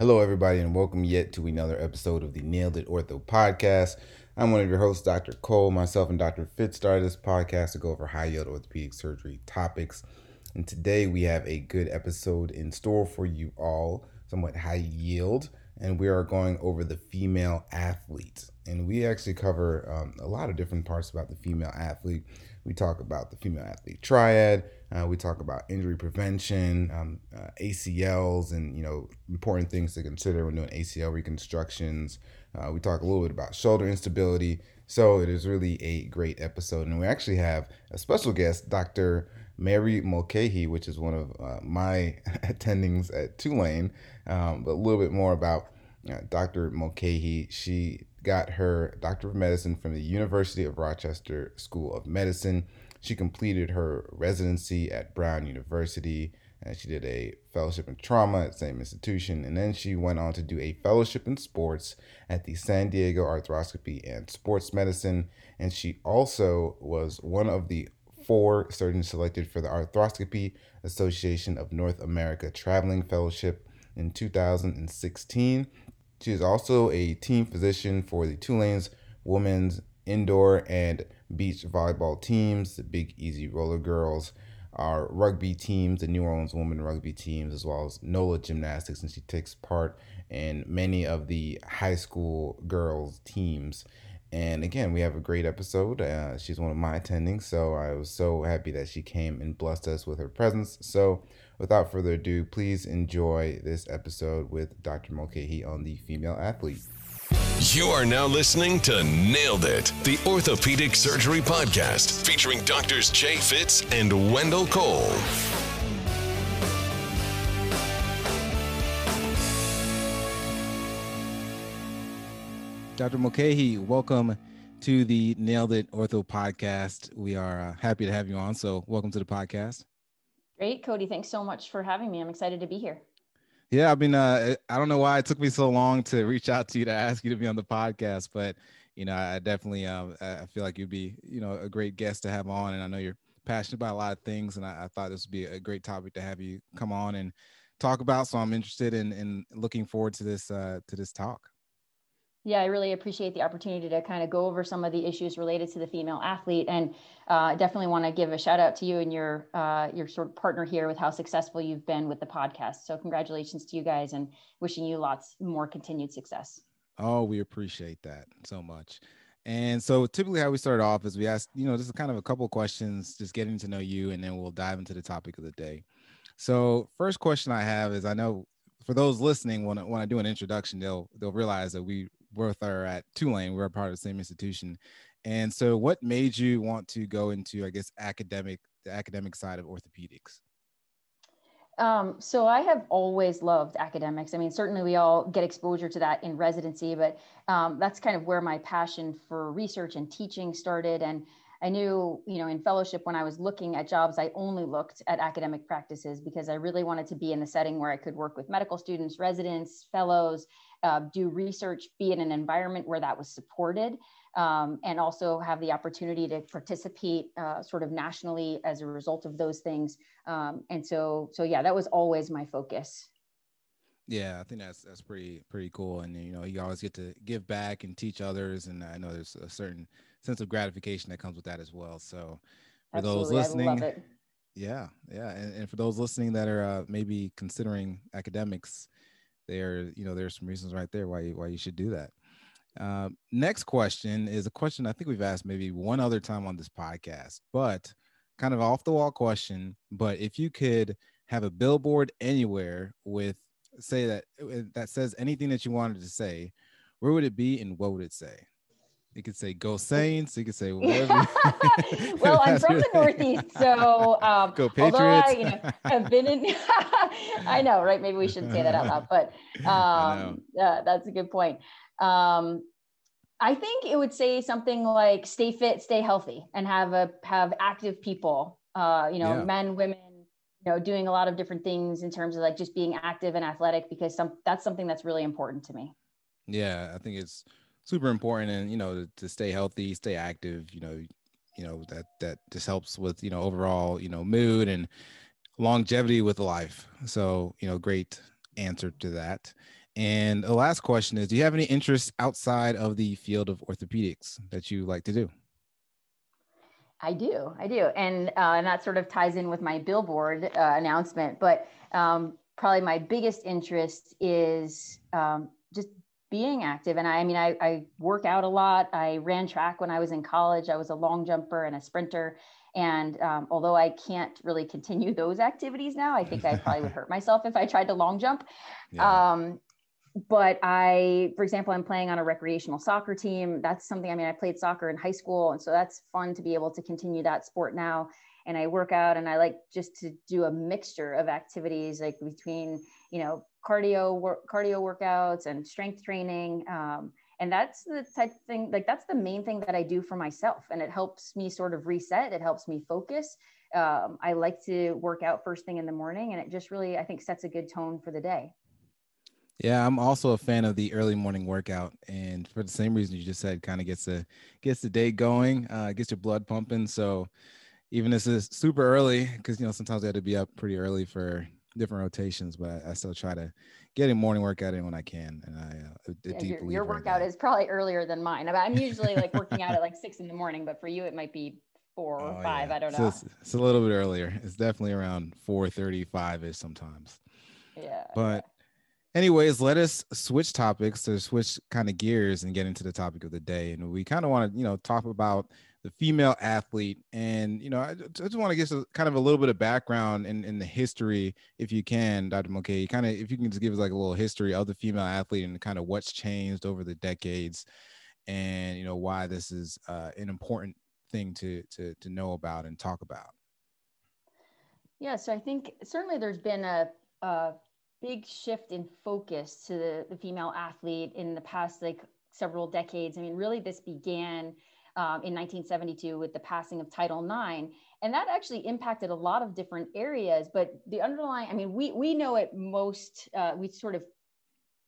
Hello, everybody, and welcome yet to another episode of the Nailed It Ortho podcast. I'm one of your hosts, Dr. Cole. Myself and Dr. Fitz started this podcast to go over high yield orthopedic surgery topics. And today we have a good episode in store for you all, somewhat high yield, and we are going over the female athlete. And we actually cover um, a lot of different parts about the female athlete. We talk about the female athlete triad. Uh, we talk about injury prevention, um, uh, ACLs, and you know important things to consider when doing ACL reconstructions. Uh, we talk a little bit about shoulder instability. So it is really a great episode, and we actually have a special guest, Dr. Mary Mulcahy, which is one of uh, my attendings at Tulane. Um, but a little bit more about uh, Dr. Mulcahy. She got her Doctor of Medicine from the University of Rochester School of Medicine. She completed her residency at Brown University and she did a fellowship in trauma at the same institution. And then she went on to do a fellowship in sports at the San Diego Arthroscopy and Sports Medicine. And she also was one of the four surgeons selected for the Arthroscopy Association of North America Traveling Fellowship in 2016. She is also a team physician for the Tulane's women's indoor and beach volleyball teams, the Big Easy Roller Girls, our rugby teams, the New Orleans women rugby teams, as well as NOLA gymnastics, and she takes part in many of the high school girls teams. And again, we have a great episode. Uh, she's one of my attendings, so I was so happy that she came and blessed us with her presence. So without further ado, please enjoy this episode with Dr. Mulcahy on the female athlete. You are now listening to Nailed It, the Orthopedic Surgery Podcast, featuring doctors Jay Fitz and Wendell Cole. Dr. Mulcahy, welcome to the Nailed It Ortho Podcast. We are uh, happy to have you on. So, welcome to the podcast. Great, Cody. Thanks so much for having me. I'm excited to be here. Yeah, I mean, uh, I don't know why it took me so long to reach out to you to ask you to be on the podcast, but you know, I definitely, uh, I feel like you'd be, you know, a great guest to have on, and I know you're passionate about a lot of things, and I, I thought this would be a great topic to have you come on and talk about. So I'm interested in in looking forward to this uh, to this talk. Yeah, I really appreciate the opportunity to kind of go over some of the issues related to the female athlete, and uh, definitely want to give a shout out to you and your uh, your sort of partner here with how successful you've been with the podcast. So congratulations to you guys, and wishing you lots more continued success. Oh, we appreciate that so much. And so typically how we start off is we ask, you know, just kind of a couple questions, just getting to know you, and then we'll dive into the topic of the day. So first question I have is I know for those listening, when, when I do an introduction, they'll they'll realize that we both are at Tulane. We're a part of the same institution. And so, what made you want to go into, I guess, academic, the academic side of orthopedics? Um, so I have always loved academics. I mean, certainly we all get exposure to that in residency, but um, that's kind of where my passion for research and teaching started. And I knew, you know, in fellowship when I was looking at jobs, I only looked at academic practices because I really wanted to be in the setting where I could work with medical students, residents, fellows, uh, do research, be in an environment where that was supported, um, and also have the opportunity to participate uh, sort of nationally as a result of those things. Um, and so, so yeah, that was always my focus. Yeah, I think that's that's pretty pretty cool, and you know, you always get to give back and teach others, and I know there's a certain sense of gratification that comes with that as well. So, for Absolutely. those listening, yeah, yeah, and, and for those listening that are uh, maybe considering academics, there you know there's some reasons right there why you, why you should do that. Uh, next question is a question i think we've asked maybe one other time on this podcast but kind of off the wall question but if you could have a billboard anywhere with say that that says anything that you wanted to say where would it be and what would it say you could say go Saints. You could say whatever. well, I'm from the Northeast, so um, go Patriots. I, you know, have been in. I know, right? Maybe we shouldn't say that out loud, but um, uh, that's a good point. Um, I think it would say something like "Stay fit, stay healthy," and have a have active people. Uh, you know, yeah. men, women, you know, doing a lot of different things in terms of like just being active and athletic because some that's something that's really important to me. Yeah, I think it's super important and you know to, stay healthy stay active you know you know that that just helps with you know overall you know mood and longevity with life so you know great answer to that And the last question is Do you have any interests outside of the field of orthopedics that you like to do? I do, I do, and uh, and that sort of ties in with my billboard uh, announcement. But um, probably my biggest interest is um, just being active. And I, I mean, I, I, work out a lot. I ran track when I was in college. I was a long jumper and a sprinter. And um, although I can't really continue those activities now, I think I probably would hurt myself if I tried to long jump. Yeah. Um, but I, for example, I'm playing on a recreational soccer team. That's something, I mean, I played soccer in high school. And so that's fun to be able to continue that sport now. And I work out and I like just to do a mixture of activities like between, you know, cardio work, cardio workouts and strength training. Um, and that's the type thing, like that's the main thing that I do for myself. And it helps me sort of reset. It helps me focus. Um, I like to work out first thing in the morning and it just really, I think sets a good tone for the day. Yeah, I'm also a fan of the early morning workout, and for the same reason you just said, kind of gets the gets the day going, uh, gets your blood pumping. So even if it's super early, because you know sometimes I have to be up pretty early for different rotations, but I still try to get a morning workout in when I can. And I uh, yeah, your, your workout is probably earlier than mine. I'm usually like working out at like six in the morning, but for you it might be four or oh, five. Yeah. I don't know. So it's, it's, a little bit earlier. It's definitely around four thirty-five is sometimes. Yeah. But anyways let us switch topics to switch kind of gears and get into the topic of the day and we kind of want to you know talk about the female athlete and you know i just want to get a, kind of a little bit of background in, in the history if you can dr mulcahy kind of if you can just give us like a little history of the female athlete and kind of what's changed over the decades and you know why this is uh, an important thing to to to know about and talk about yeah so i think certainly there's been a, a big shift in focus to the, the female athlete in the past like several decades. I mean, really, this began um, in 1972 with the passing of Title IX, and that actually impacted a lot of different areas. But the underlying, I mean, we we know it most. Uh, we sort of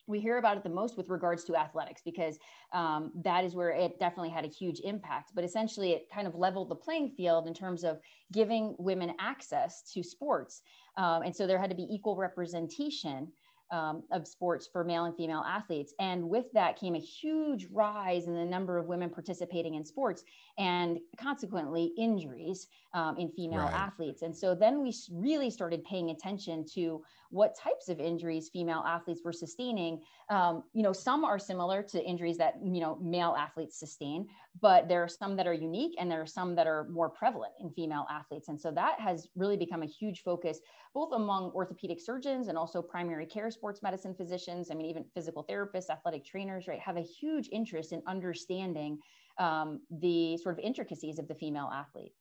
we hear about it the most with regards to athletics because um, that is where it definitely had a huge impact. But essentially, it kind of leveled the playing field in terms of giving women access to sports. Um, and so there had to be equal representation um, of sports for male and female athletes. And with that came a huge rise in the number of women participating in sports and consequently injuries um, in female right. athletes. And so then we really started paying attention to what types of injuries female athletes were sustaining. Um, you know, some are similar to injuries that, you know, male athletes sustain, but there are some that are unique and there are some that are more prevalent in female athletes. And so that has really become a huge focus, both among orthopedic surgeons and also primary care sports medicine physicians. I mean, even physical therapists, athletic trainers, right, have a huge interest in understanding um, the sort of intricacies of the female athlete.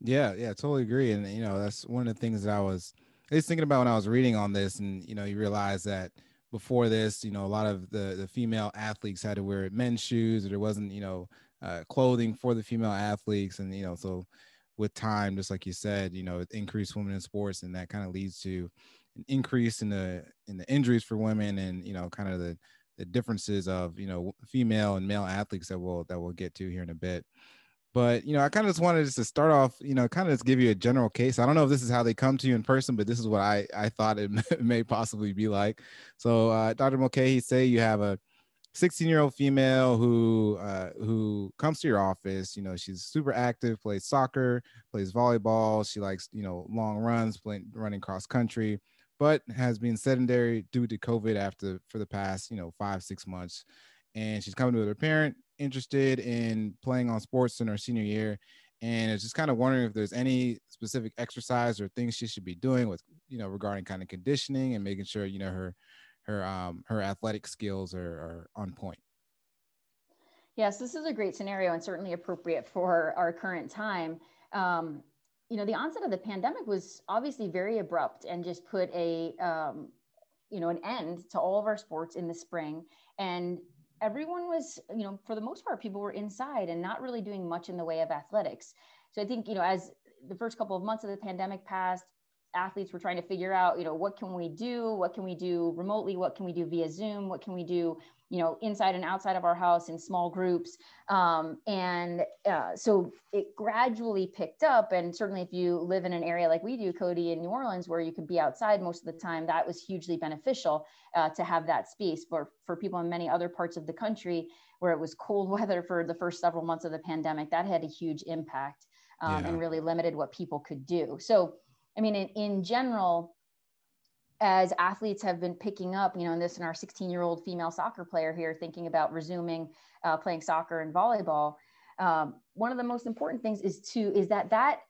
Yeah, yeah, totally agree. And, you know, that's one of the things that I was I was thinking about when I was reading on this, and you know, you realize that before this, you know, a lot of the the female athletes had to wear men's shoes, or there wasn't, you know, uh, clothing for the female athletes, and you know, so with time, just like you said, you know, increased women in sports, and that kind of leads to an increase in the in the injuries for women, and you know, kind of the the differences of you know female and male athletes that we'll that we'll get to here in a bit. But you know, I kind of just wanted just to start off, you know, kind of just give you a general case. I don't know if this is how they come to you in person, but this is what I I thought it may possibly be like. So, uh, Dr. Mulcahy, say you have a 16 year old female who uh, who comes to your office. You know, she's super active, plays soccer, plays volleyball. She likes you know long runs, playing running cross country, but has been sedentary due to COVID after for the past you know five six months. And she's coming with her parent interested in playing on sports in her senior year and is just kind of wondering if there's any specific exercise or things she should be doing with you know regarding kind of conditioning and making sure you know her her um her athletic skills are, are on point. Yes this is a great scenario and certainly appropriate for our current time. Um, you know the onset of the pandemic was obviously very abrupt and just put a um, you know an end to all of our sports in the spring. And everyone was, you know, for the most part, people were inside and not really doing much in the way of athletics. So I think, you know, as the first couple of months of the pandemic passed, athletes were trying to figure out, you know, what can we do? What can we do remotely? What can we do via Zoom? What can we do, you know, inside and outside of our house in small groups? Um, and uh, so it gradually picked up. And certainly, if you live in an area like we do, Cody, in New Orleans, where you could be outside most of the time, that was hugely beneficial uh, to have that space. For for people in many other parts of the country where it was cold weather for the first several months of the pandemic, that had a huge impact um, yeah. and really limited what people could do. So I mean, in, in general, as athletes have been picking up, you know, and this in our 16 year old female soccer player here thinking about resuming uh, playing soccer and volleyball. Um, one of the most important things is to is that that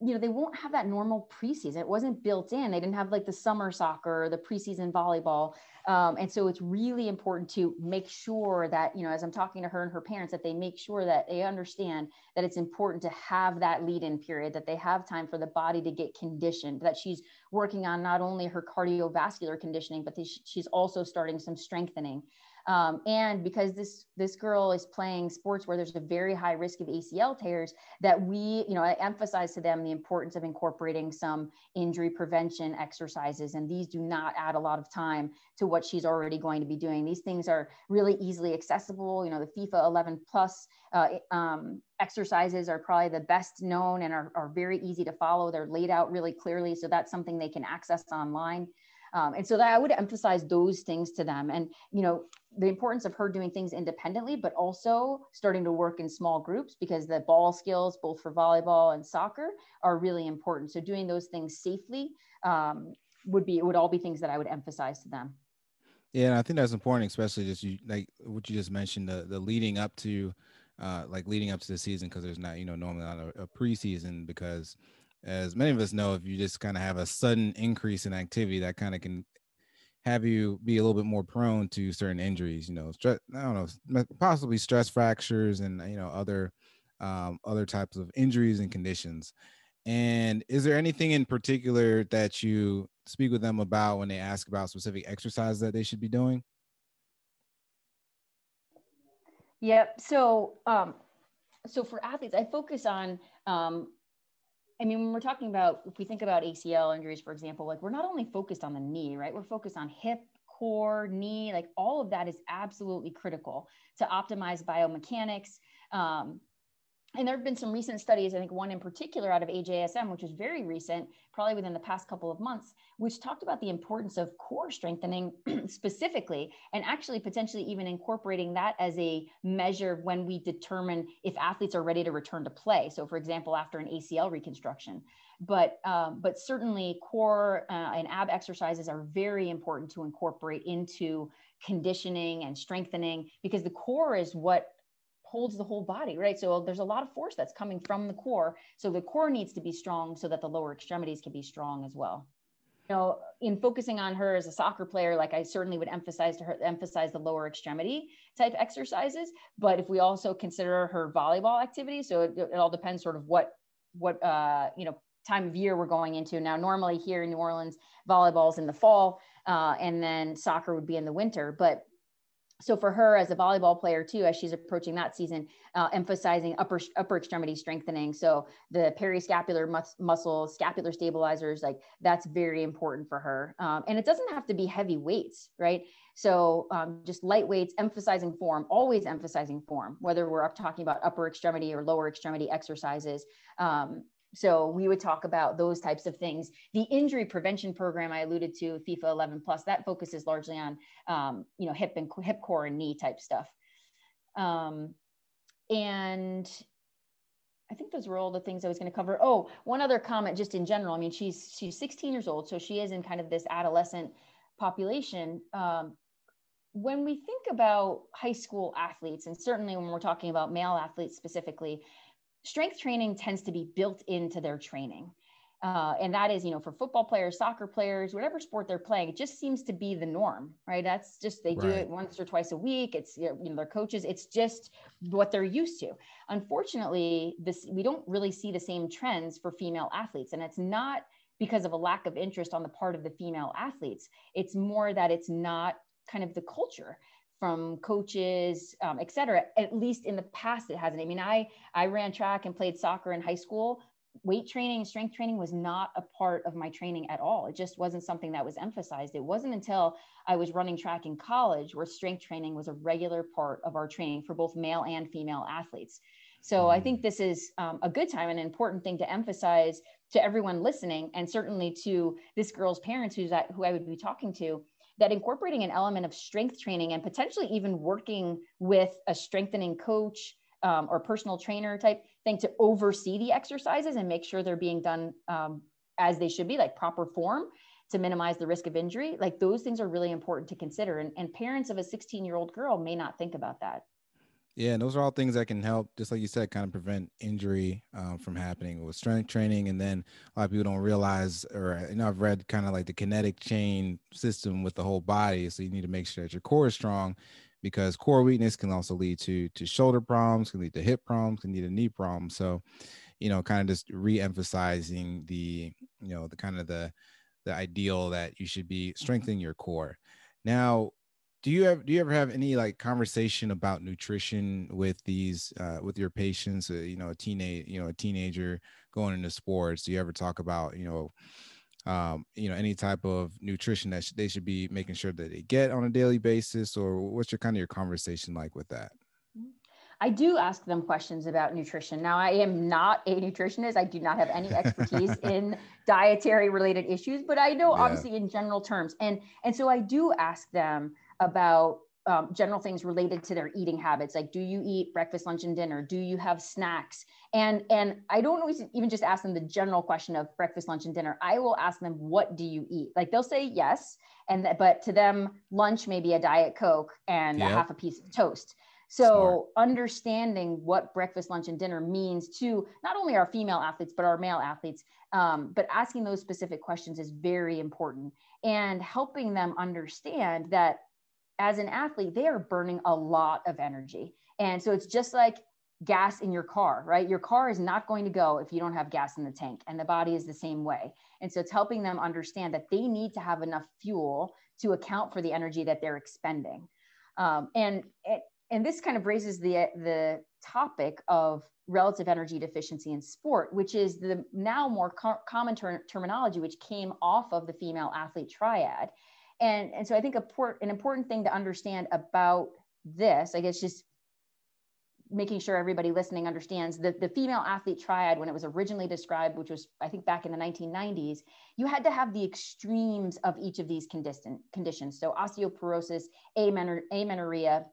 you know they won't have that normal preseason. It wasn't built in. They didn't have like the summer soccer or the preseason volleyball. Um, and so it's really important to make sure that you know as i'm talking to her and her parents that they make sure that they understand that it's important to have that lead in period that they have time for the body to get conditioned that she's working on not only her cardiovascular conditioning but she's also starting some strengthening um, and because this this girl is playing sports where there's a very high risk of ACL tears, that we, you know, I emphasize to them the importance of incorporating some injury prevention exercises. And these do not add a lot of time to what she's already going to be doing. These things are really easily accessible. You know, the FIFA 11 plus uh, um, exercises are probably the best known and are, are very easy to follow. They're laid out really clearly. So that's something they can access online. Um, and so that I would emphasize those things to them. And, you know, the importance of her doing things independently, but also starting to work in small groups because the ball skills, both for volleyball and soccer, are really important. So doing those things safely um, would be would all be things that I would emphasize to them. Yeah, and I think that's important, especially just you like what you just mentioned the the leading up to, uh, like leading up to the season because there's not you know normally not a, a preseason because as many of us know, if you just kind of have a sudden increase in activity, that kind of can have you be a little bit more prone to certain injuries. You know, stress, I don't know, possibly stress fractures and you know other um, other types of injuries and conditions. And is there anything in particular that you speak with them about when they ask about specific exercises that they should be doing? Yep. So, um, so for athletes, I focus on um, I mean, when we're talking about, if we think about ACL injuries, for example, like we're not only focused on the knee, right? We're focused on hip, core, knee, like all of that is absolutely critical to optimize biomechanics. Um, and there have been some recent studies, I think one in particular out of AJSM, which is very recent, probably within the past couple of months, which talked about the importance of core strengthening specifically, and actually potentially even incorporating that as a measure when we determine if athletes are ready to return to play. So, for example, after an ACL reconstruction. But um, but certainly core uh, and ab exercises are very important to incorporate into conditioning and strengthening because the core is what holds the whole body, right? So there's a lot of force that's coming from the core. So the core needs to be strong so that the lower extremities can be strong as well. You know, in focusing on her as a soccer player, like I certainly would emphasize to her, emphasize the lower extremity type exercises. But if we also consider her volleyball activity, so it, it all depends sort of what, what, uh, you know, time of year we're going into now normally here in new orleans volleyball's in the fall uh, and then soccer would be in the winter but so for her as a volleyball player too as she's approaching that season uh, emphasizing upper upper extremity strengthening. So the periscapular mus- muscles scapular stabilizers like that's very important for her. Um, and it doesn't have to be heavy weights right? So um, just light weights emphasizing form always emphasizing form whether we're up talking about upper extremity or lower extremity exercises. Um, so we would talk about those types of things. The injury prevention program I alluded to, FIFA 11 plus, that focuses largely on um, you know hip and hip core and knee type stuff. Um, and I think those were all the things I was going to cover. Oh, one other comment, just in general. I mean, she's she's 16 years old, so she is in kind of this adolescent population. Um, when we think about high school athletes, and certainly when we're talking about male athletes specifically, strength training tends to be built into their training. Uh, and that is, you know, for football players, soccer players, whatever sport they're playing, it just seems to be the norm, right? That's just they do it once or twice a week. It's you know their coaches. It's just what they're used to. Unfortunately, this we don't really see the same trends for female athletes, and it's not because of a lack of interest on the part of the female athletes. It's more that it's not kind of the culture from coaches, um, et cetera. At least in the past, it hasn't. I mean, I I ran track and played soccer in high school. weight training, strength training was not a part of my training at all. It just wasn't something that was emphasized. It wasn't until I was running track in college where strength training was a regular part of our training for both male and female athletes. So I think this is um, a good time and an important thing to emphasize to everyone listening, and certainly to this girl's parents, who's at, who I would be talking to, that incorporating an element of strength training and potentially even working with a strengthening coach um, or personal trainer type thing to oversee the exercises and make sure they're being done um, as they should be, like proper form to minimize the risk of injury. Like those things are really important to consider. And, and parents of a 16 year old girl may not think about that. Yeah, and those are all things that can help, just like you said, kind of prevent injury um, from happening with strength training. And then a lot of people don't realize, or you know, I've read kind of like the kinetic chain system with the whole body. So you need to make sure that your core is strong, because core weakness can also lead to to shoulder problems, can lead to hip problems, can lead to knee problems. So, you know, kind of just re-emphasizing the, you know, the kind of the the ideal that you should be strengthening your core. Now, do you have do you ever have any like conversation about nutrition with these uh, with your patients uh, you know a teenage you know a teenager going into sports do you ever talk about you know um, you know any type of nutrition that sh- they should be making sure that they get on a daily basis or what's your kind of your conversation like with that I do ask them questions about nutrition. Now, I am not a nutritionist. I do not have any expertise in dietary related issues, but I know yeah. obviously in general terms. And and so I do ask them about um, general things related to their eating habits like do you eat breakfast lunch and dinner? Do you have snacks? And and i don't always even just ask them the general question of breakfast lunch and dinner. I will ask them what do you eat? Like they'll say yes and that, but to them lunch may be a diet coke and yep. a half a piece of toast. So Smart. understanding what breakfast lunch and dinner means to not only our female athletes but our male athletes um, but asking those specific questions is very important and helping them understand that as an athlete, they are burning a lot of energy. And so it's just like gas in your car, right? Your car is not going to go if you don't have gas in the tank, and the body is the same way. And so it's helping them understand that they need to have enough fuel to account for the energy that they're expending. Um, and and this kind of raises the the topic of relative energy deficiency in sport, which is the now more co- common ter- terminology which came off of the female athlete triad. And, and so I think a port, an important thing to understand about this, I guess, just making sure everybody listening understands that the female athlete triad, when it was originally described, which was, I think, back in the 1990s, you had to have the extremes of each of these condition, conditions. So osteoporosis, amenorrhea,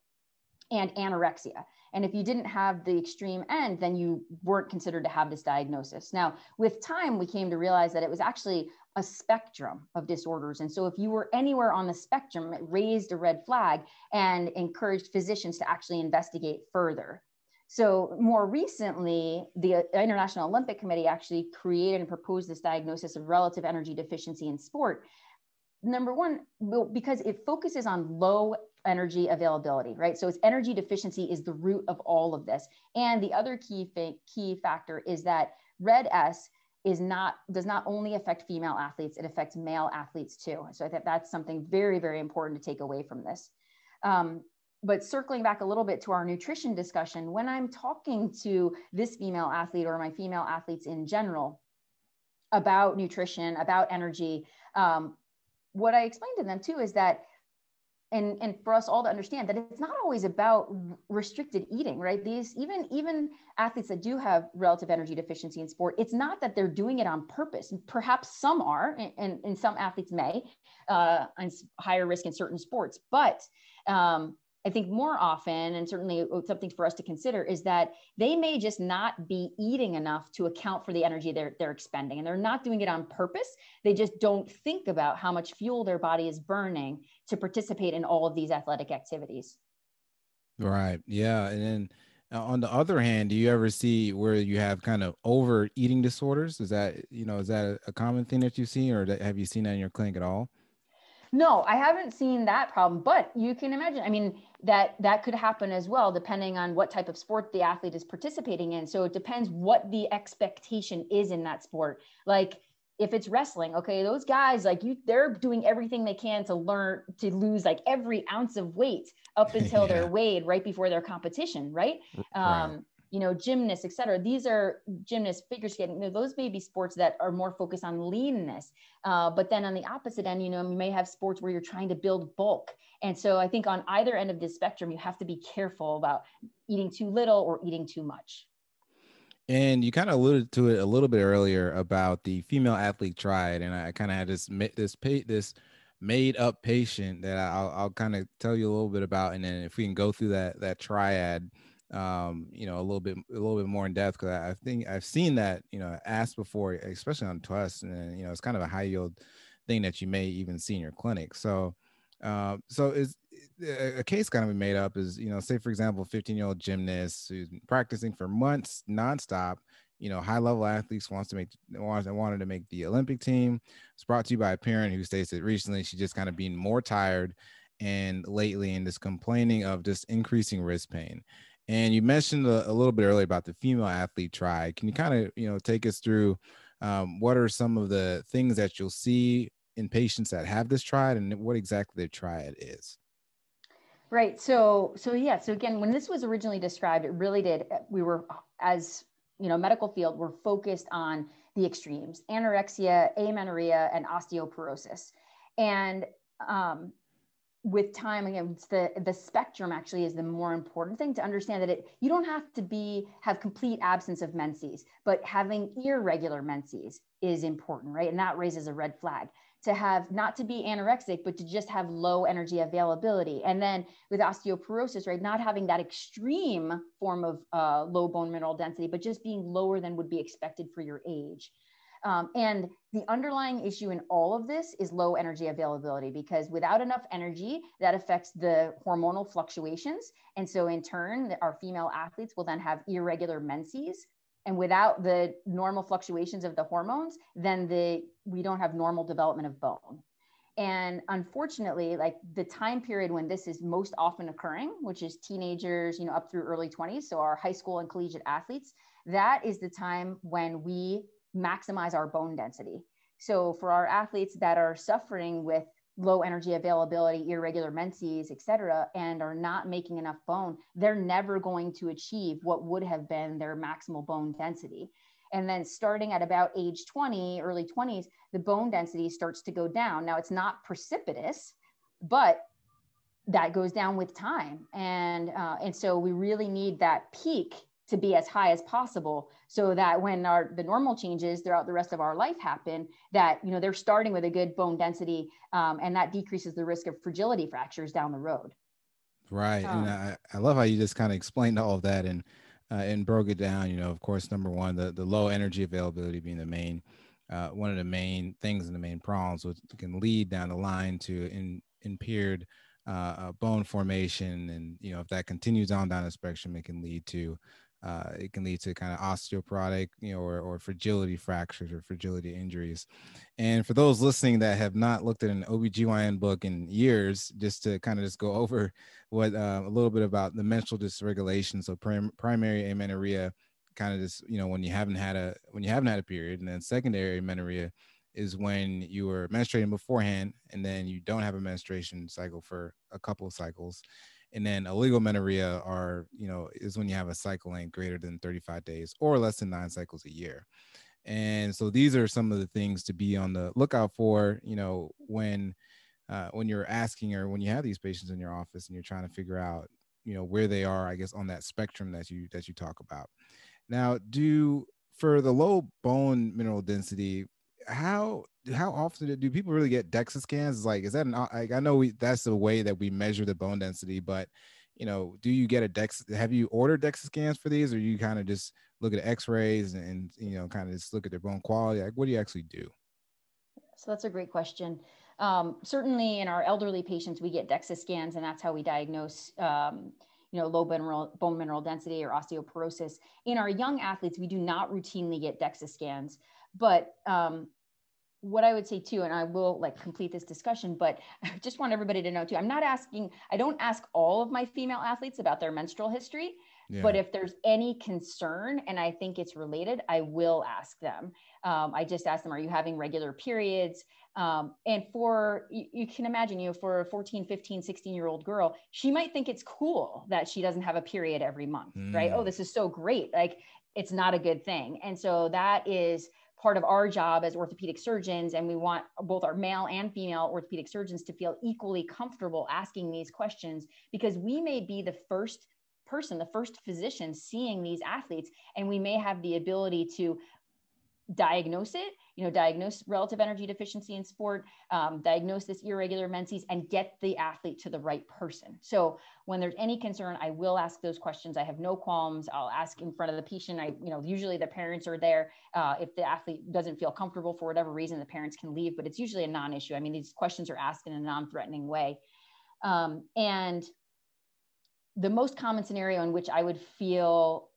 and anorexia. And if you didn't have the extreme end, then you weren't considered to have this diagnosis. Now, with time, we came to realize that it was actually a spectrum of disorders. And so if you were anywhere on the spectrum, it raised a red flag and encouraged physicians to actually investigate further. So more recently, the International Olympic Committee actually created and proposed this diagnosis of relative energy deficiency in sport. Number one, because it focuses on low energy availability, right? So it's energy deficiency is the root of all of this. And the other key fa- key factor is that RED-S is not does not only affect female athletes it affects male athletes too. So i think that's something very very important to take away from this. Um, but circling back a little bit to our nutrition discussion when i'm talking to this female athlete or my female athletes in general about nutrition about energy um, what i explain to them too is that and and for us all to understand that it's not always about restricted eating right? These even even athletes that do have relative energy deficiency in sport it's not that they're doing it on purpose. Perhaps some are and, and some athletes may uh, and higher risk in certain sports but um, I think more often, and certainly something for us to consider, is that they may just not be eating enough to account for the energy they're, they're expending. And they're not doing it on purpose. They just don't think about how much fuel their body is burning to participate in all of these athletic activities. Right. Yeah. And then uh, on the other hand, do you ever see where you have kind of overeating disorders? Is that, you know, is that a common thing that you see, or have you seen that in your clinic at all? No, I haven't seen that problem, but you can imagine. I mean, that that could happen as well, depending on what type of sport the athlete is participating in. So it depends what the expectation is in that sport. Like if it's wrestling, okay, those guys like you, they're doing everything they can to learn to lose like every ounce of weight up until yeah. they're weighed right before their competition, right? Um, right. You know, gymnasts, et cetera. These are gymnasts, figure skating, those may be sports that are more focused on leanness. Uh, but then on the opposite end, you know, you may have sports where you're trying to build bulk. And so I think on either end of this spectrum, you have to be careful about eating too little or eating too much. And you kind of alluded to it a little bit earlier about the female athlete triad, and I kind of had this this this made up patient that I'll, I'll kind of tell you a little bit about, and then if we can go through that that triad, um, you know, a little bit a little bit more in depth because I, I, think I've seen that you know asked before, especially on Twist, and you know it's kind of a high yield thing that you may even see in your clinic. So, uh, so is a case kind of made up is you know say for example, 15 year old gymnast who's practicing for months nonstop you know, high level athletes wants to make wants wanted to make the Olympic team. It's brought to you by a parent who states that recently she's just kind of being more tired and lately and just complaining of just increasing wrist pain. And you mentioned a, a little bit earlier about the female athlete triad. Can you kind of you know take us through um, what are some of the things that you'll see in patients that have this triad and what exactly the triad is? Right. So, so yeah. So again, when this was originally described, it really did. We were as you know medical field we're focused on the extremes anorexia amenorrhea and osteoporosis and um, with time again it's the the spectrum actually is the more important thing to understand that it you don't have to be have complete absence of menses but having irregular menses is important right and that raises a red flag to have not to be anorexic, but to just have low energy availability. And then with osteoporosis, right, not having that extreme form of uh, low bone mineral density, but just being lower than would be expected for your age. Um, and the underlying issue in all of this is low energy availability because without enough energy, that affects the hormonal fluctuations. And so, in turn, our female athletes will then have irregular menses, and without the normal fluctuations of the hormones then the we don't have normal development of bone and unfortunately like the time period when this is most often occurring which is teenagers you know up through early 20s so our high school and collegiate athletes that is the time when we maximize our bone density so for our athletes that are suffering with low energy availability, irregular menses, et cetera, and are not making enough bone, they're never going to achieve what would have been their maximal bone density. And then starting at about age 20, early 20s, the bone density starts to go down. Now it's not precipitous, but that goes down with time. And, uh, and so we really need that peak to be as high as possible so that when our the normal changes throughout the rest of our life happen that you know they're starting with a good bone density um, and that decreases the risk of fragility fractures down the road. Right um, and I, I love how you just kind of explained all of that and uh, and broke it down you know of course number one the, the low energy availability being the main uh, one of the main things and the main problems which can lead down the line to in, impaired uh, uh, bone formation and you know if that continues on down the spectrum it can lead to uh, it can lead to kind of osteoporotic, you know, or, or fragility fractures or fragility injuries. And for those listening that have not looked at an OBGYN book in years, just to kind of just go over what uh, a little bit about the menstrual dysregulation. So prim- primary amenorrhea, kind of just, you know, when you haven't had a, when you haven't had a period and then secondary amenorrhea is when you were menstruating beforehand and then you don't have a menstruation cycle for a couple of cycles and then oligomenorrhea are you know is when you have a cycle length greater than 35 days or less than nine cycles a year. And so these are some of the things to be on the lookout for you know when uh, when you're asking or when you have these patients in your office and you're trying to figure out you know where they are i guess on that spectrum that you that you talk about. Now do for the low bone mineral density how how often do people really get DEXA scans? Like, is that an like I know we that's the way that we measure the bone density, but you know, do you get a DEXA? Have you ordered DEXA scans for these, or you kind of just look at X-rays and, and you know, kind of just look at their bone quality? Like, what do you actually do? So that's a great question. Um, certainly, in our elderly patients, we get DEXA scans, and that's how we diagnose. Um, you know, low bone mineral, bone mineral density or osteoporosis. In our young athletes, we do not routinely get DEXA scans. But um, what I would say too, and I will like complete this discussion, but I just want everybody to know too, I'm not asking, I don't ask all of my female athletes about their menstrual history, yeah. but if there's any concern and I think it's related, I will ask them. Um, I just ask them, are you having regular periods? Um, and for, you, you, can imagine, you know, for a 14, 15, 16 year old girl, she might think it's cool that she doesn't have a period every month, mm. right? Oh, mm. this is so great. Like it's not a good thing. And so that is part of our job as orthopedic surgeons. And we want both our male and female orthopedic surgeons to feel equally comfortable asking these questions because we may be the first person, the first physician seeing these athletes, and we may have the ability to diagnose it you know diagnose relative energy deficiency in sport um, diagnose this irregular menses and get the athlete to the right person. So when there's any concern i will ask those questions. I have no qualms. I'll ask in front of the patient. I you know usually the parents are there uh, if the athlete doesn't feel comfortable for whatever reason the parents can leave but it's usually a non-issue. I mean these questions are asked in a non-threatening way. Um, and the most common scenario in which i would feel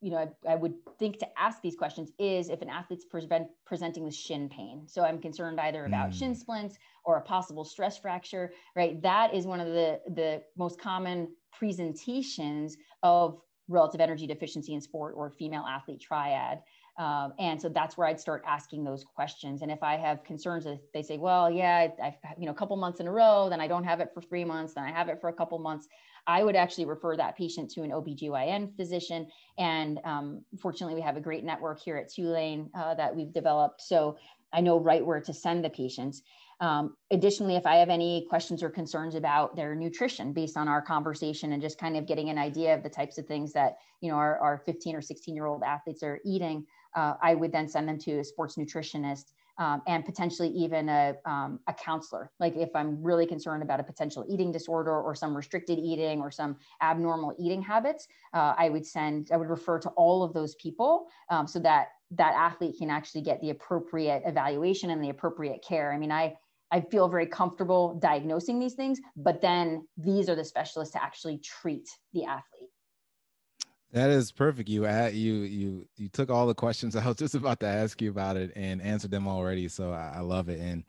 you know, I, I, would think to ask these questions is if an athlete's present, presenting with shin pain. So I'm concerned either about mm. shin splints or a possible stress fracture, right? That is one of the, the most common presentations of relative energy deficiency in sport or female athlete triad. Um, and so that's where I'd start asking those questions. And if I have concerns, if they say, well, yeah, I've, you know, a couple months in a row, then I don't have it for three months, then I have it for a couple months. I would actually refer that patient to an OBGYN physician. And um, fortunately, we have a great network here at Tulane uh, that we've developed. So I know right where to send the patients. Um, additionally, if I have any questions or concerns about their nutrition based on our conversation and just kind of getting an idea of the types of things that you know our, our 15 or 16 year old athletes are eating, uh, I would then send them to a sports nutritionist um, and potentially even a, um, a counselor. Like if I'm really concerned about a potential eating disorder or some restricted eating or some abnormal eating habits, uh, I would send, I would refer to all of those people um, so that that athlete can actually get the appropriate evaluation and the appropriate care. I mean, I, I feel very comfortable diagnosing these things, but then these are the specialists to actually treat the athlete. That is perfect. You you you you took all the questions I was just about to ask you about it and answered them already. So I, I love it, and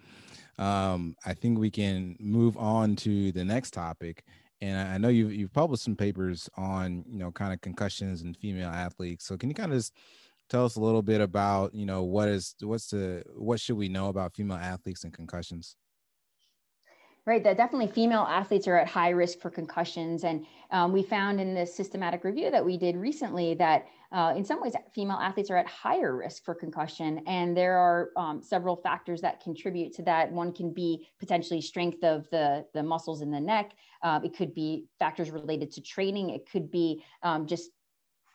um, I think we can move on to the next topic. And I know you've you've published some papers on you know kind of concussions and female athletes. So can you kind of just tell us a little bit about you know what is what's the what should we know about female athletes and concussions? Right that definitely female athletes are at high risk for concussions. And um, we found in this systematic review that we did recently that uh, in some ways female athletes are at higher risk for concussion. And there are um, several factors that contribute to that. One can be potentially strength of the, the muscles in the neck. Uh, it could be factors related to training. It could be um, just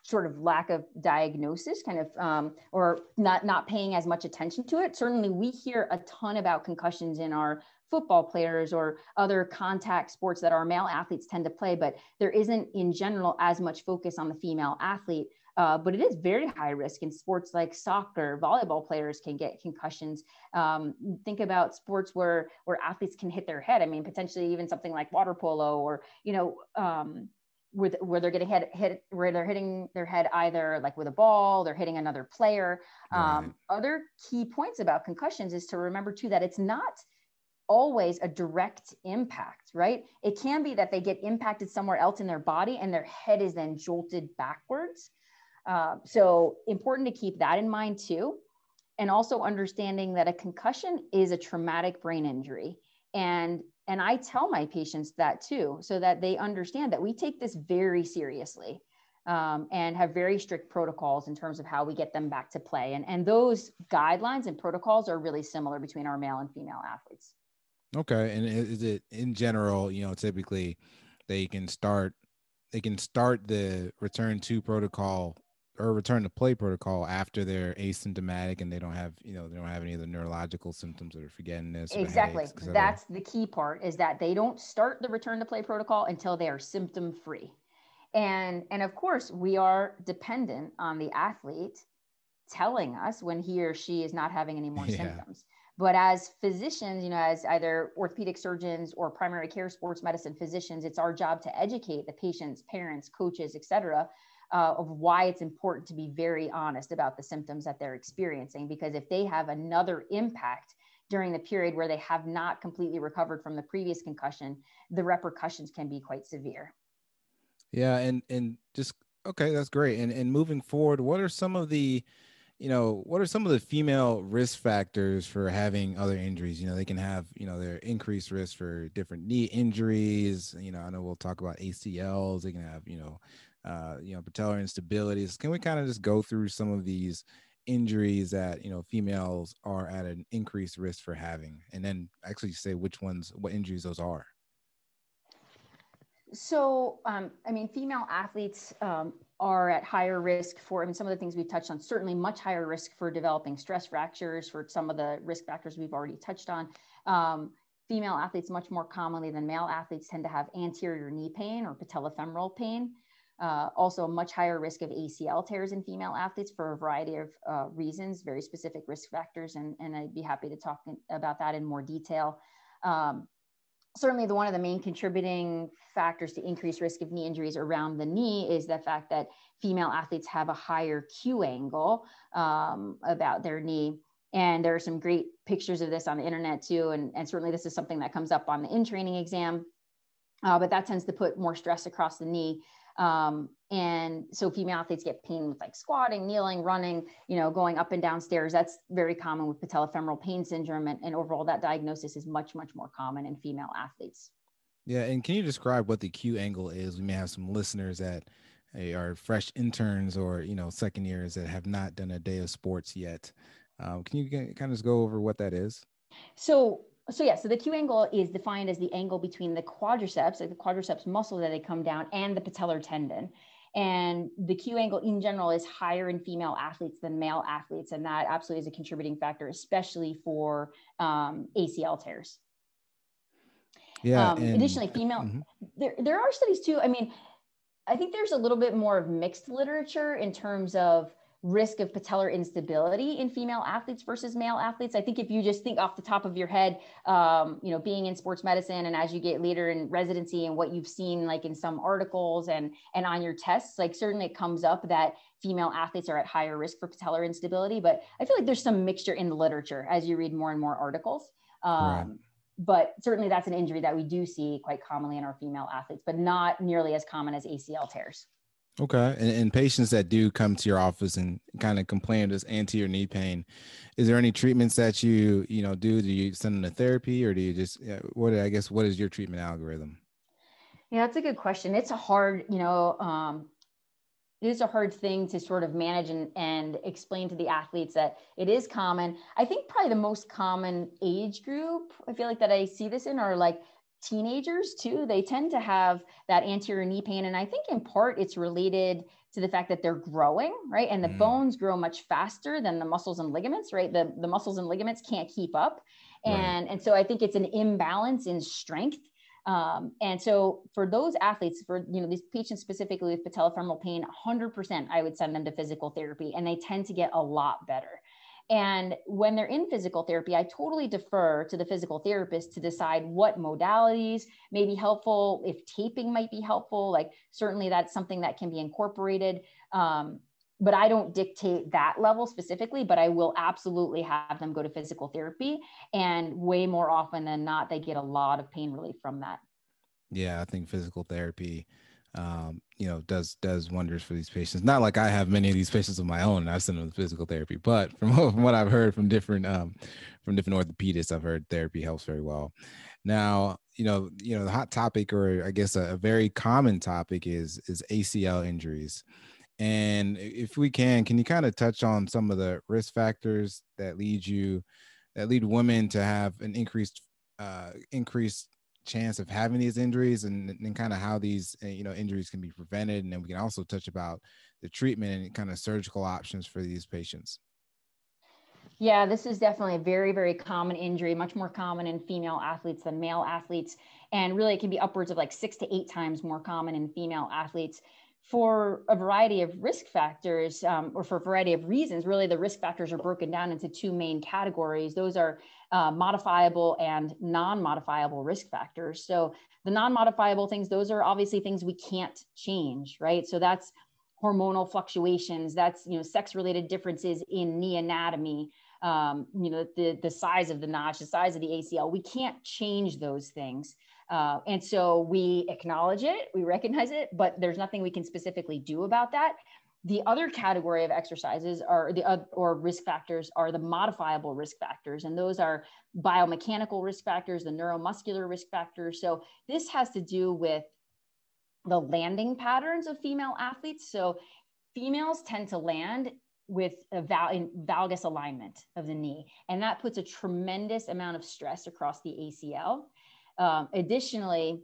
sort of lack of diagnosis kind of um, or not not paying as much attention to it. Certainly we hear a ton about concussions in our football players or other contact sports that our male athletes tend to play, but there isn't in general as much focus on the female athlete. Uh, but it is very high risk in sports like soccer. Volleyball players can get concussions. Um, think about sports where where athletes can hit their head. I mean, potentially even something like water polo, or you know, um, where, where they're getting hit, hit where they're hitting their head either like with a ball, they're hitting another player. Um, right. Other key points about concussions is to remember too that it's not always a direct impact, right? It can be that they get impacted somewhere else in their body and their head is then jolted backwards. Uh, so, important to keep that in mind too. And also understanding that a concussion is a traumatic brain injury. And and I tell my patients that too, so that they understand that we take this very seriously um, and have very strict protocols in terms of how we get them back to play. And, and those guidelines and protocols are really similar between our male and female athletes. Okay, and is it in general? You know, typically they can start they can start the return to protocol or return to play protocol after they're asymptomatic and they don't have you know they don't have any of the neurological symptoms or forgettingness exactly headaches, that's the key part is that they don't start the return to play protocol until they are symptom free and and of course we are dependent on the athlete telling us when he or she is not having any more yeah. symptoms but as physicians, you know, as either orthopedic surgeons or primary care sports medicine physicians, it's our job to educate the patients, parents, coaches, et cetera, uh, of why it's important to be very honest about the symptoms that they're experiencing. Because if they have another impact during the period where they have not completely recovered from the previous concussion, the repercussions can be quite severe. Yeah, and and just okay, that's great. And and moving forward, what are some of the you know, what are some of the female risk factors for having other injuries? You know, they can have, you know, their increased risk for different knee injuries. You know, I know we'll talk about ACLs. They can have, you know, uh, you know, patellar instabilities. Can we kind of just go through some of these injuries that you know females are at an increased risk for having, and then actually say which ones, what injuries those are? So, um, I mean, female athletes um, are at higher risk for, I mean, some of the things we've touched on, certainly much higher risk for developing stress fractures, for some of the risk factors we've already touched on. Um, female athletes, much more commonly than male athletes, tend to have anterior knee pain or patellofemoral pain. Uh, also, much higher risk of ACL tears in female athletes for a variety of uh, reasons, very specific risk factors, and, and I'd be happy to talk in, about that in more detail. Um, certainly the one of the main contributing factors to increased risk of knee injuries around the knee is the fact that female athletes have a higher Q angle um, about their knee. And there are some great pictures of this on the internet too. And, and certainly this is something that comes up on the in training exam. Uh, but that tends to put more stress across the knee. Um, and so female athletes get pain with like squatting, kneeling, running, you know, going up and down stairs. That's very common with patellofemoral pain syndrome. And, and overall, that diagnosis is much, much more common in female athletes. Yeah. And can you describe what the Q angle is? We may have some listeners that are fresh interns or, you know, second years that have not done a day of sports yet. Um, can you kind of just go over what that is? So so yeah, so the Q angle is defined as the angle between the quadriceps, like the quadriceps muscle that they come down, and the patellar tendon. And the Q angle in general is higher in female athletes than male athletes, and that absolutely is a contributing factor, especially for um, ACL tears. Yeah. Um, and, additionally, female mm-hmm. there there are studies too. I mean, I think there's a little bit more of mixed literature in terms of risk of patellar instability in female athletes versus male athletes. I think if you just think off the top of your head, um, you know, being in sports medicine and as you get later in residency and what you've seen like in some articles and and on your tests, like certainly it comes up that female athletes are at higher risk for patellar instability. But I feel like there's some mixture in the literature as you read more and more articles. Um, right. But certainly that's an injury that we do see quite commonly in our female athletes, but not nearly as common as ACL tears. Okay. And, and, patients that do come to your office and kind of complain of this anterior knee pain, is there any treatments that you, you know, do? Do you send them to therapy or do you just, what, I guess, what is your treatment algorithm? Yeah, that's a good question. It's a hard, you know, um, it is a hard thing to sort of manage and, and explain to the athletes that it is common. I think probably the most common age group I feel like that I see this in are like teenagers too they tend to have that anterior knee pain and i think in part it's related to the fact that they're growing right? And the mm. bones grow much faster than the muscles and ligaments right? The, the muscles and ligaments can't keep up. And right. and so i think it's an imbalance in strength. Um, and so for those athletes for you know these patients specifically with patellofemoral pain 100% i would send them to physical therapy and they tend to get a lot better and when they're in physical therapy, I totally defer to the physical therapist to decide what modalities may be helpful, if taping might be helpful. Like, certainly that's something that can be incorporated. Um, but I don't dictate that level specifically, but I will absolutely have them go to physical therapy. And way more often than not, they get a lot of pain relief from that. Yeah, I think physical therapy um, you know, does does wonders for these patients. Not like I have many of these patients of my own, and I send them to physical therapy, but from, from what I've heard from different um, from different orthopedists, I've heard therapy helps very well. Now, you know, you know, the hot topic, or I guess a, a very common topic, is is ACL injuries. And if we can, can you kind of touch on some of the risk factors that lead you, that lead women to have an increased uh, increased chance of having these injuries and, and kind of how these uh, you know injuries can be prevented and then we can also touch about the treatment and kind of surgical options for these patients. Yeah this is definitely a very very common injury much more common in female athletes than male athletes and really it can be upwards of like six to eight times more common in female athletes for a variety of risk factors um, or for a variety of reasons. Really the risk factors are broken down into two main categories. Those are uh, modifiable and non-modifiable risk factors. So the non-modifiable things, those are obviously things we can't change, right? So that's hormonal fluctuations, that's you know sex-related differences in knee anatomy, um, you know the the size of the notch, the size of the ACL. We can't change those things. Uh, and so we acknowledge it, we recognize it, but there's nothing we can specifically do about that the other category of exercises are the uh, or risk factors are the modifiable risk factors, and those are biomechanical risk factors, the neuromuscular risk factors. So this has to do with the landing patterns of female athletes. So females tend to land with a val- valgus alignment of the knee, and that puts a tremendous amount of stress across the ACL. Um, additionally,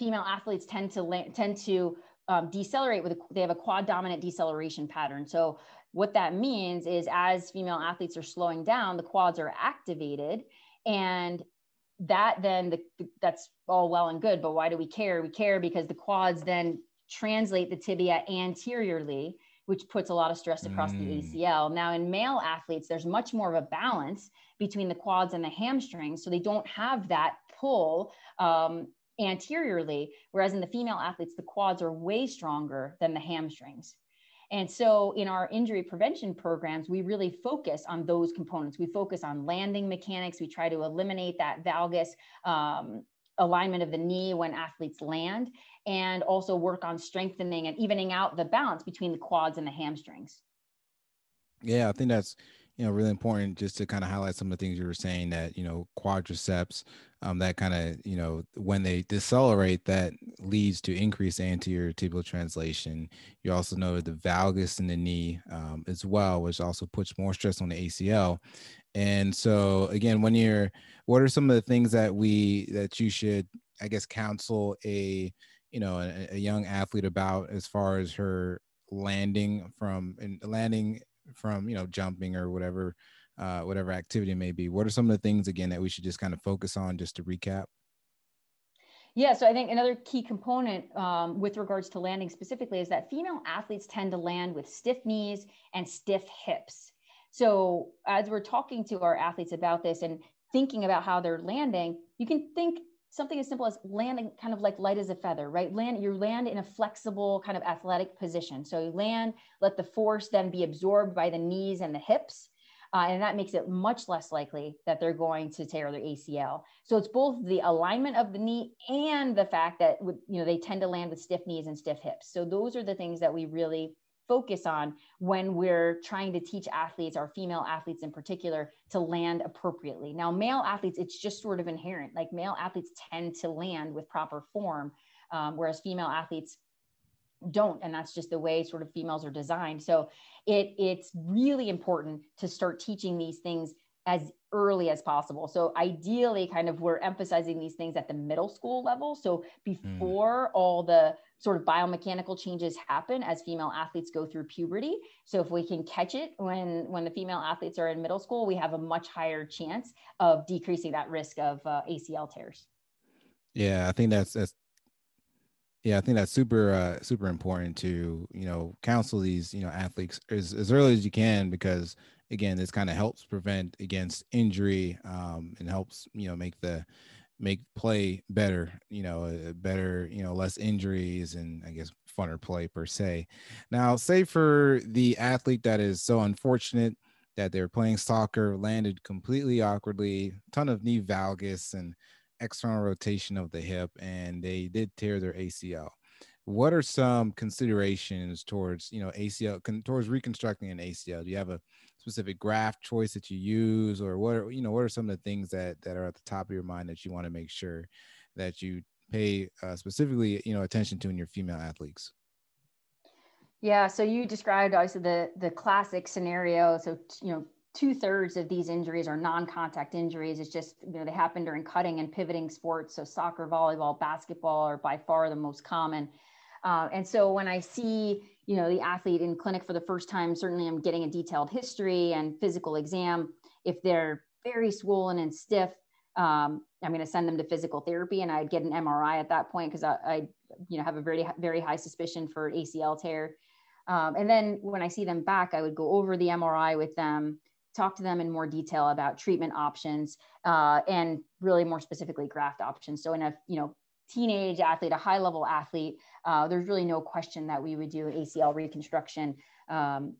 female athletes tend to la- tend to um, decelerate with a, they have a quad dominant deceleration pattern. So what that means is as female athletes are slowing down, the quads are activated and that then the, that's all well and good, but why do we care? We care because the quads then translate the tibia anteriorly, which puts a lot of stress across mm. the ACL. Now in male athletes, there's much more of a balance between the quads and the hamstrings. So they don't have that pull um, anteriorly, whereas in the female athletes, the quads are way stronger than the hamstrings. And so in our injury prevention programs, we really focus on those components. We focus on landing mechanics. We try to eliminate that valgus um, alignment of the knee when athletes land, and also work on strengthening and evening out the balance between the quads and the hamstrings. Yeah, I think that's you know really important just to kind of highlight some of the things you were saying that you know quadriceps um, that kind of you know when they decelerate that leads to increased anterior tibial translation. You also know the valgus in the knee um, as well which also puts more stress on the acl and so again when you're what are some of the things that we that you should i guess counsel a you know a, a young athlete about as far as her landing from and landing from you know jumping or whatever uh, whatever activity may be what are some of the things again that we should just kind of focus on just to recap yeah, so I think another key component um, with regards to landing specifically is that female athletes tend to land with stiff knees and stiff hips. So as we're talking to our athletes about this and thinking about how they're landing, you can think something as simple as landing kind of like light as a feather, right? Land, you land in a flexible kind of athletic position. So you land, let the force then be absorbed by the knees and the hips. Uh, and that makes it much less likely that they're going to tear their ACL. So it's both the alignment of the knee and the fact that you know they tend to land with stiff knees and stiff hips. So those are the things that we really focus on when we're trying to teach athletes, our female athletes in particular, to land appropriately. Now, male athletes, it's just sort of inherent. Like male athletes tend to land with proper form, um, whereas female athletes don't and that's just the way sort of females are designed so it it's really important to start teaching these things as early as possible. So ideally kind of we're emphasizing these things at the middle school level. So hmm. before mm. all the sort of biomechanical changes happen as female athletes go through puberty. So if we can catch it when when the female athletes are in middle school, we have a much higher chance of decreasing that risk of uh, ACL tears. Yeah, I think that's that's yeah, I think that's super uh, super important to you know counsel these you know athletes as, as early as you can because again this kind of helps prevent against injury um, and helps you know make the make play better you know uh, better you know less injuries and i guess funner play per se. Now say for the athlete that is so unfortunate that they're playing soccer landed completely awkwardly ton of knee valgus and external rotation of the hip and they did tear their acl what are some considerations towards you know acl towards reconstructing an acl do you have a specific graft choice that you use or what are you know what are some of the things that that are at the top of your mind that you want to make sure that you pay uh, specifically you know attention to in your female athletes? Yeah so you described obviously the the classic scenario. So you know two thirds of these injuries are non-contact injuries. It's just you know they happen during cutting and pivoting sports. So soccer volleyball basketball are by far the most common. Uh, and so when I see, you know, the athlete in clinic for the first time, certainly I'm getting a detailed history and physical exam. If they're very swollen and stiff, um, I'm going to send them to physical therapy, and I'd get an MRI at that point because I, I, you know, have a very very high suspicion for ACL tear. Um, and then when I see them back, I would go over the MRI with them, talk to them in more detail about treatment options, uh, and really more specifically graft options. So in a you know teenage athlete, a high level athlete, uh, there's really no question that we would do ACL reconstruction. Um,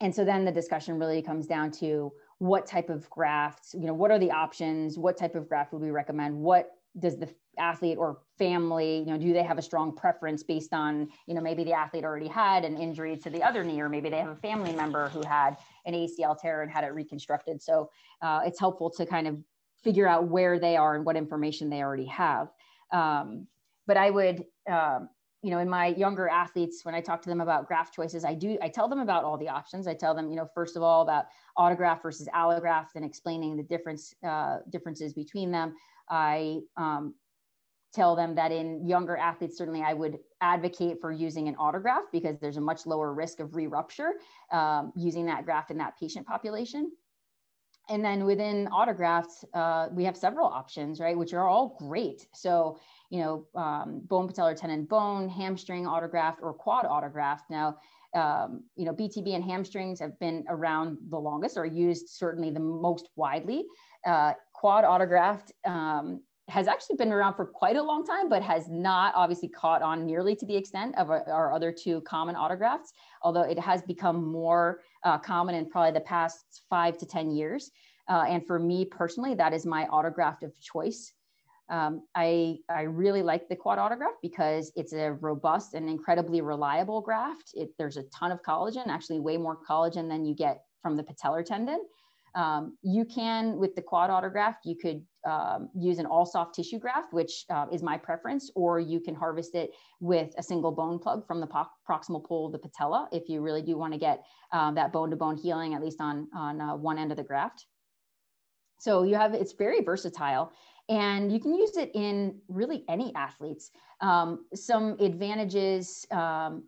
and so then the discussion really comes down to what type of grafts, you know, what are the options? What type of graft would we recommend? What does the athlete or family you know do they have a strong preference based on you know maybe the athlete already had an injury to the other knee or maybe they have a family member who had an acl tear and had it reconstructed so uh, it's helpful to kind of figure out where they are and what information they already have um, but i would um, you know in my younger athletes when i talk to them about graft choices i do i tell them about all the options i tell them you know first of all about autograft versus allograft and explaining the difference uh, differences between them i um, tell them that in younger athletes, certainly I would advocate for using an autograft because there's a much lower risk of re-rupture um, using that graft in that patient population. And then within autografts, uh, we have several options, right, which are all great. So, you know, um, bone patellar tendon bone, hamstring autograft, or quad autograft. Now, um, you know, BTB and hamstrings have been around the longest or used certainly the most widely. Uh, quad autograft um, has actually been around for quite a long time, but has not obviously caught on nearly to the extent of our, our other two common autografts, although it has become more uh, common in probably the past five to 10 years. Uh, and for me personally, that is my autograft of choice. Um, I, I really like the quad autograft because it's a robust and incredibly reliable graft. It, there's a ton of collagen, actually way more collagen than you get from the patellar tendon. Um, you can, with the quad autograft, you could um, use an all soft tissue graft, which uh, is my preference, or you can harvest it with a single bone plug from the po- proximal pole of the patella if you really do want to get um, that bone to bone healing, at least on, on uh, one end of the graft. So you have, it's very versatile and you can use it in really any athletes. Um, some advantages um,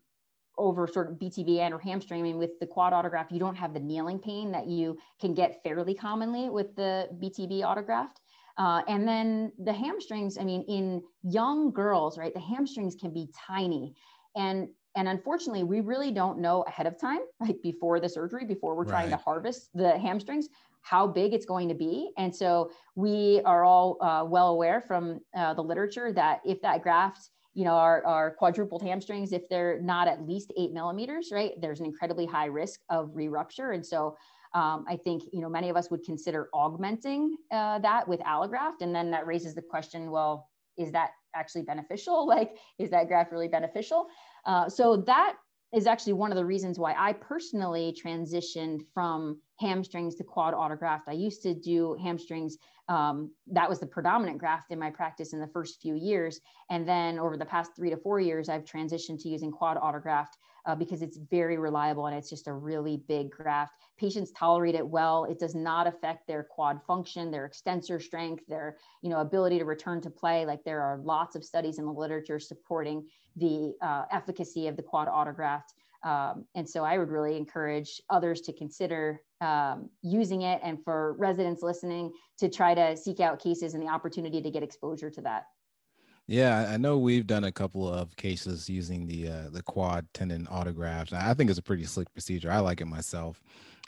over sort of BTB and or hamstring. I mean, with the quad autograft, you don't have the kneeling pain that you can get fairly commonly with the BTB autograft. Uh, and then the hamstrings, I mean, in young girls, right, the hamstrings can be tiny. And and unfortunately, we really don't know ahead of time, like before the surgery, before we're right. trying to harvest the hamstrings, how big it's going to be. And so we are all uh, well aware from uh, the literature that if that graft you know, our, our quadrupled hamstrings, if they're not at least eight millimeters, right, there's an incredibly high risk of re-rupture. And so um, I think, you know, many of us would consider augmenting uh, that with allograft. And then that raises the question, well, is that actually beneficial? Like, is that graft really beneficial? Uh, so that is actually one of the reasons why I personally transitioned from hamstrings to quad autograft. I used to do hamstrings. Um, that was the predominant graft in my practice in the first few years. And then over the past three to four years, I've transitioned to using quad autograft uh, because it's very reliable and it's just a really big graft. Patients tolerate it well. It does not affect their quad function, their extensor strength, their you know ability to return to play. Like there are lots of studies in the literature supporting the uh, efficacy of the quad autograft. Um, and so I would really encourage others to consider um, using it and for residents listening to try to seek out cases and the opportunity to get exposure to that. Yeah, I know we've done a couple of cases using the uh, the quad tendon autografts. I think it's a pretty slick procedure. I like it myself.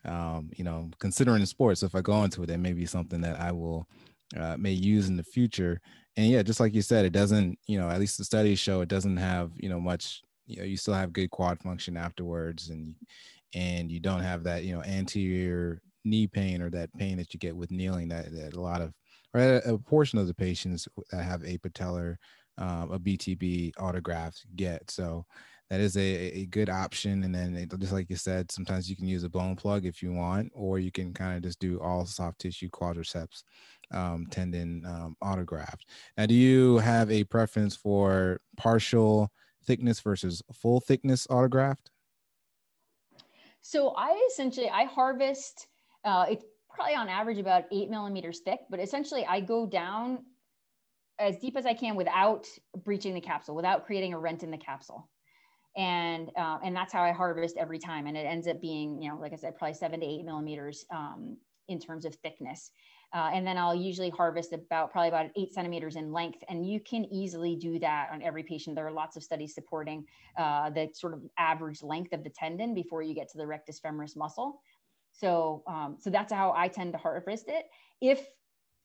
Um, you know, considering sports, if I go into it, that may be something that I will uh, may use in the future. And yeah, just like you said, it doesn't. You know, at least the studies show it doesn't have you know much. You know, you still have good quad function afterwards, and and you don't have that you know anterior knee pain or that pain that you get with kneeling that, that a lot of or a, portion of the patients that have a patellar, um, a BTB autograft get. So that is a, a good option. And then it, just like you said, sometimes you can use a bone plug if you want, or you can kind of just do all soft tissue quadriceps um, tendon um, autograft. Now, do you have a preference for partial thickness versus full thickness autograft? So I essentially I harvest. Uh, it's probably on average about eight millimeters thick, but essentially I go down as deep as I can without breaching the capsule, without creating a rent in the capsule. And, uh, and that's how I harvest every time. And it ends up being, you know, like I said, probably seven to eight millimeters um, in terms of thickness. Uh, and then I'll usually harvest about probably about eight centimeters in length. And you can easily do that on every patient. There are lots of studies supporting uh, the sort of average length of the tendon before you get to the rectus femoris muscle. So, um, so that's how I tend to harvest it. If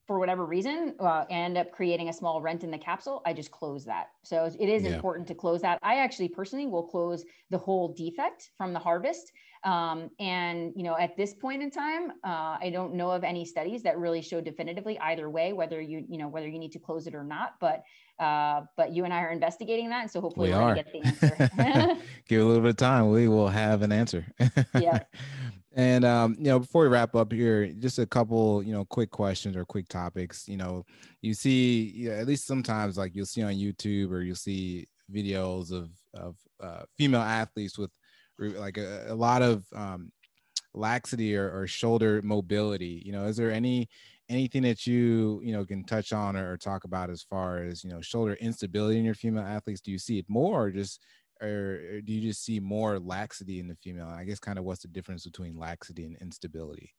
for whatever reason uh, end up creating a small rent in the capsule, I just close that. So it is yeah. important to close that. I actually personally will close the whole defect from the harvest. Um, and you know, at this point in time, uh, I don't know of any studies that really show definitively either way whether you you know whether you need to close it or not. But uh, but you and I are investigating that, so hopefully we are. get the answer. Give a little bit of time, we will have an answer. yeah. And um, you know, before we wrap up here, just a couple, you know, quick questions or quick topics. You know, you see, you know, at least sometimes, like you'll see on YouTube or you'll see videos of of uh, female athletes with like a, a lot of um, laxity or, or, shoulder mobility. You know, is there any anything that you you know can touch on or, or talk about as far as you know shoulder instability in your female athletes? Do you see it more, or just or do you just see more laxity in the female? I guess kind of what's the difference between laxity and instability?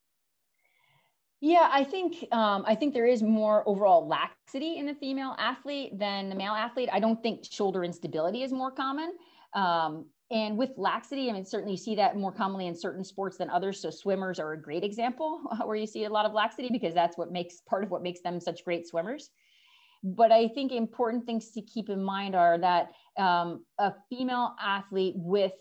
Yeah, I think um, I think there is more overall laxity in the female athlete than the male athlete. I don't think shoulder instability is more common. Um, and with laxity, I mean, certainly you see that more commonly in certain sports than others. So swimmers are a great example where you see a lot of laxity because that's what makes part of what makes them such great swimmers. But I think important things to keep in mind are that um, a female athlete with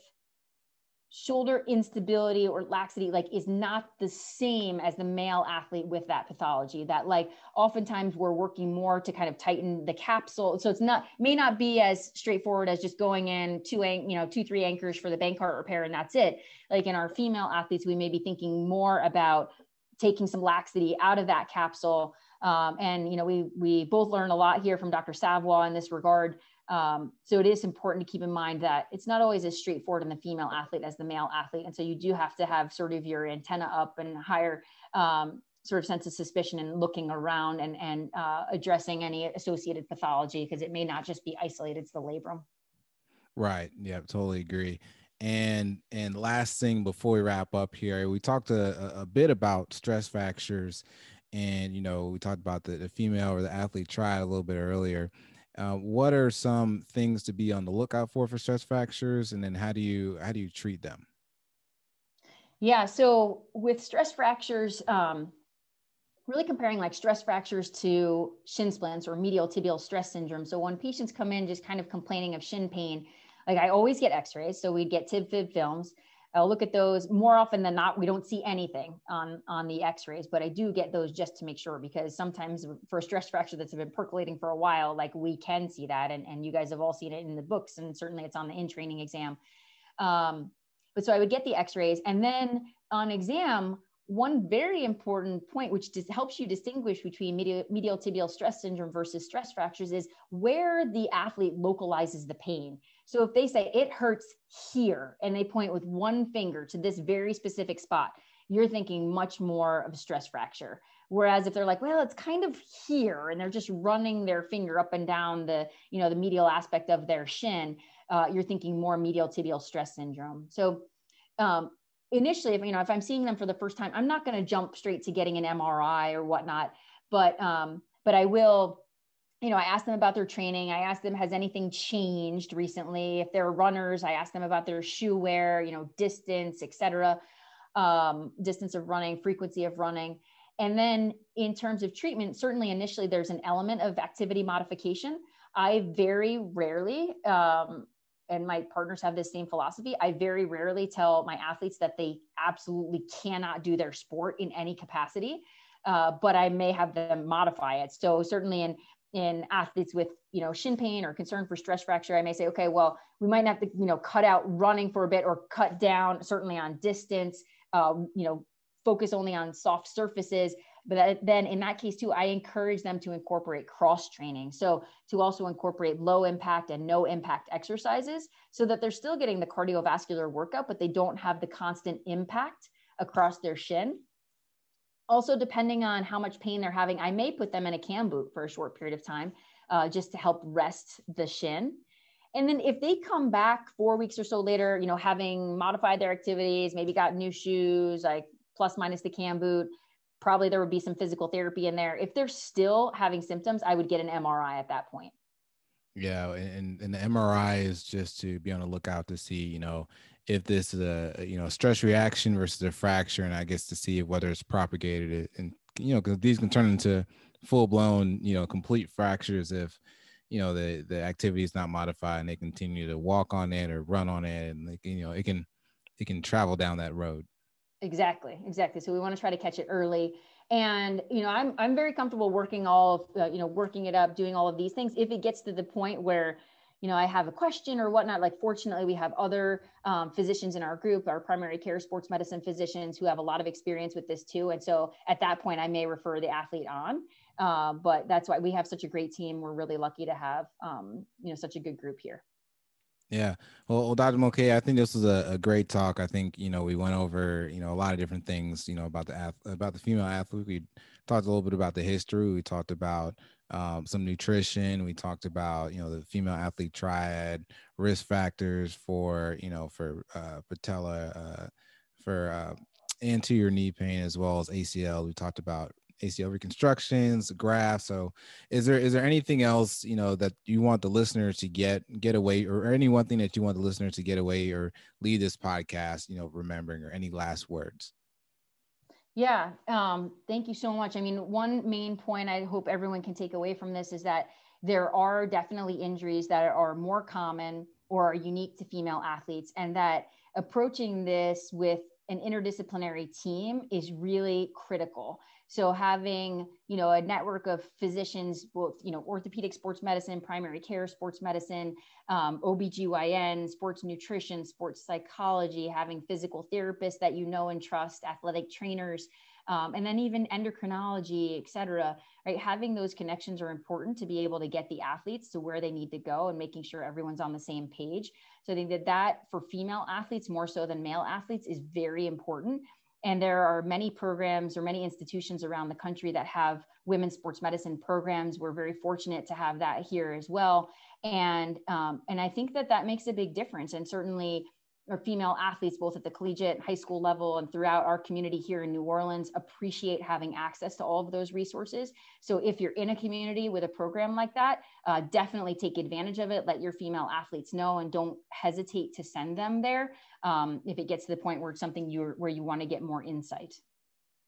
shoulder instability or laxity like is not the same as the male athlete with that pathology that like oftentimes we're working more to kind of tighten the capsule. So it's not may not be as straightforward as just going in two you know two three anchors for the Bankart repair and that's it. Like in our female athletes we may be thinking more about taking some laxity out of that capsule. Um, and you know we we both learn a lot here from dr savoie in this regard um, so it is important to keep in mind that it's not always as straightforward in the female athlete as the male athlete. And so you do have to have sort of your antenna up and higher um, sort of sense of suspicion and looking around and, and uh, addressing any associated pathology because it may not just be isolated to the labrum. Right. Yeah, totally agree. And and last thing before we wrap up here, we talked a, a bit about stress fractures, and you know we talked about the, the female or the athlete triad a little bit earlier. Uh, what are some things to be on the lookout for for stress fractures, and then how do you how do you treat them? Yeah, so with stress fractures, um, really comparing like stress fractures to shin splints or medial tibial stress syndrome. So when patients come in just kind of complaining of shin pain, like I always get X-rays, so we'd get tib fib films. I'll look at those more often than not. We don't see anything on, on the x-rays, but I do get those just to make sure because sometimes for a stress fracture that's been percolating for a while, like we can see that. And, and you guys have all seen it in the books and certainly it's on the in-training exam. Um, but so I would get the x-rays and then on exam, one very important point, which just helps you distinguish between medial, medial tibial stress syndrome versus stress fractures, is where the athlete localizes the pain. So if they say it hurts here and they point with one finger to this very specific spot, you're thinking much more of a stress fracture. Whereas if they're like, well, it's kind of here, and they're just running their finger up and down the, you know, the medial aspect of their shin, uh, you're thinking more medial tibial stress syndrome. So um, initially, if you know, if I'm seeing them for the first time, I'm not going to jump straight to getting an MRI or whatnot, but um, but I will you know, I asked them about their training. I asked them, has anything changed recently? If they're runners, I asked them about their shoe wear, you know, distance, etc., um, distance of running, frequency of running. And then in terms of treatment, certainly initially there's an element of activity modification. I very rarely, um, and my partners have this same philosophy, I very rarely tell my athletes that they absolutely cannot do their sport in any capacity. Uh, but I may have them modify it. So certainly in in athletes with you know shin pain or concern for stress fracture i may say okay well we might have to you know cut out running for a bit or cut down certainly on distance um, you know focus only on soft surfaces. But then in that case too i encourage them to incorporate cross training. So to also incorporate low impact and no impact exercises so that they're still getting the cardiovascular workout but they don't have the constant impact across their shin also, depending on how much pain they're having, I may put them in a cam boot for a short period of time uh, just to help rest the shin. And then if they come back four weeks or so later, you know, having modified their activities, maybe got new shoes, like plus minus the cam boot, probably there would be some physical therapy in there. If they're still having symptoms, I would get an MRI at that point. Yeah, and and the MRI is just to be on the lookout to see, you know, if this is a you know stress reaction versus a fracture, and I guess to see whether it's propagated and you know because these can turn into full blown, you know, complete fractures if you know the the activity is not modified and they continue to walk on it or run on it and like you know it can it can travel down that road. Exactly exactly. So we want to try to catch it early. And you know i'm i'm very comfortable working all of uh, you know working it up doing all of these things if it gets to the point where you know i have a question or whatnot like fortunately we have other um, physicians in our group our primary care sports medicine physicians who have a lot of experience with this too and so at that point i may refer the athlete on uh, but that's why we have such a great team we're really lucky to have um, you know such a good group here yeah. Well, Dr. Mulcahy, I think this was a, a, great talk. I think, you know, we went over, you know, a lot of different things, you know, about the about the female athlete. We talked a little bit about the history. We talked about um, some nutrition. We talked about, you know, the female athlete triad, risk factors for, you know, for uh, patella, uh, for uh, anterior knee pain as well as ACL. We talked about ACL reconstructions, grafts. So, is there is there anything else you know that you want the listeners to get get away, or any one thing that you want the listeners to get away or leave this podcast, you know, remembering, or any last words? Yeah, um, thank you so much. I mean, one main point I hope everyone can take away from this is that there are definitely injuries that are more common or are unique to female athletes, and that approaching this with an interdisciplinary team is really critical so having, you know, a network of physicians, both, you know, orthopedic sports medicine, primary care sports medicine, um, OBGYN, sports nutrition, sports psychology, having physical therapists that you know and trust, athletic trainers, um, and then even endocrinology, et cetera, right? Having those connections are important to be able to get the athletes to where they need to go and making sure everyone's on the same page. So I think that that for female athletes more so than male athletes is very important and there are many programs or many institutions around the country that have women's sports medicine programs. We're very fortunate to have that here as well. And, um, and I think that that makes a big difference. And certainly or female athletes, both at the collegiate, high school level, and throughout our community here in New Orleans, appreciate having access to all of those resources. So, if you're in a community with a program like that, uh, definitely take advantage of it. Let your female athletes know, and don't hesitate to send them there um, if it gets to the point where it's something you where you want to get more insight.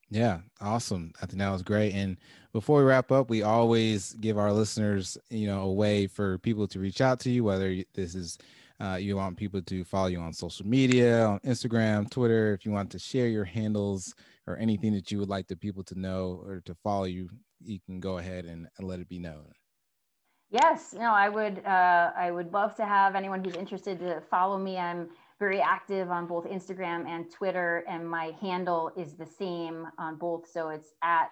Yeah, awesome. I think that was great. And before we wrap up, we always give our listeners, you know, a way for people to reach out to you, whether this is uh, you want people to follow you on social media, on Instagram, Twitter. If you want to share your handles or anything that you would like the people to know or to follow you, you can go ahead and, let it be known. Yes, know, I would uh, I would love to have anyone who's interested to follow me. I'm very active on both Instagram and Twitter, and my handle is the same on both. So it's at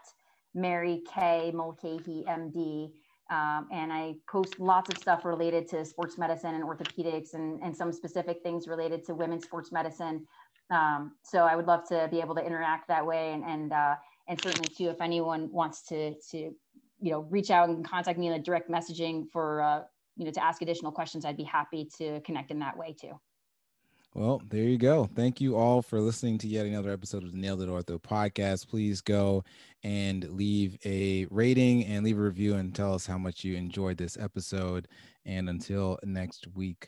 Mary K Mulcahy MD. Um, and I post lots of stuff related to sports medicine and orthopedics and, and some specific things related to women's sports medicine. Um, so I would love to be able to interact that way. And, and, uh, and certainly too, if anyone wants to, to, you know, reach out and contact me in a direct messaging for, uh, you know, to ask additional questions, I'd be happy to connect in that way too. Well, there you go. Thank you all for listening to yet another episode of the Nailed It Ortho podcast. Please go and leave a rating and leave a review and tell us how much you enjoyed this episode. And until next week,